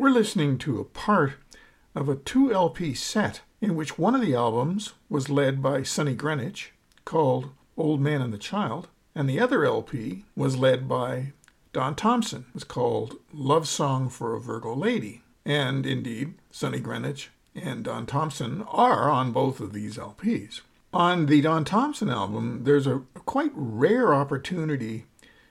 We're listening to a part of a two LP set in which one of the albums was led by Sonny Greenwich, called Old Man and the Child, and the other LP was led by Don Thompson. It was called Love Song for a Virgo Lady. And indeed, Sonny Greenwich and Don Thompson are on both of these LPs. On the Don Thompson album, there's a quite rare opportunity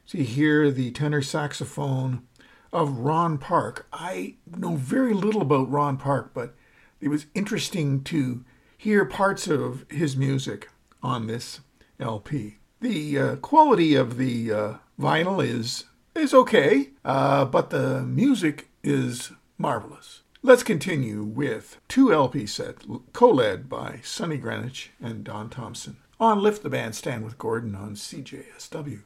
to hear the tenor saxophone of Ron Park. I know very little about Ron Park, but it was interesting to hear parts of his music on this LP. The uh, quality of the uh, vinyl is is okay, uh, but the music is marvelous. Let's continue with two LP set co-led by Sonny Greenwich and Don Thompson on Lift the Bandstand with Gordon on CJSW.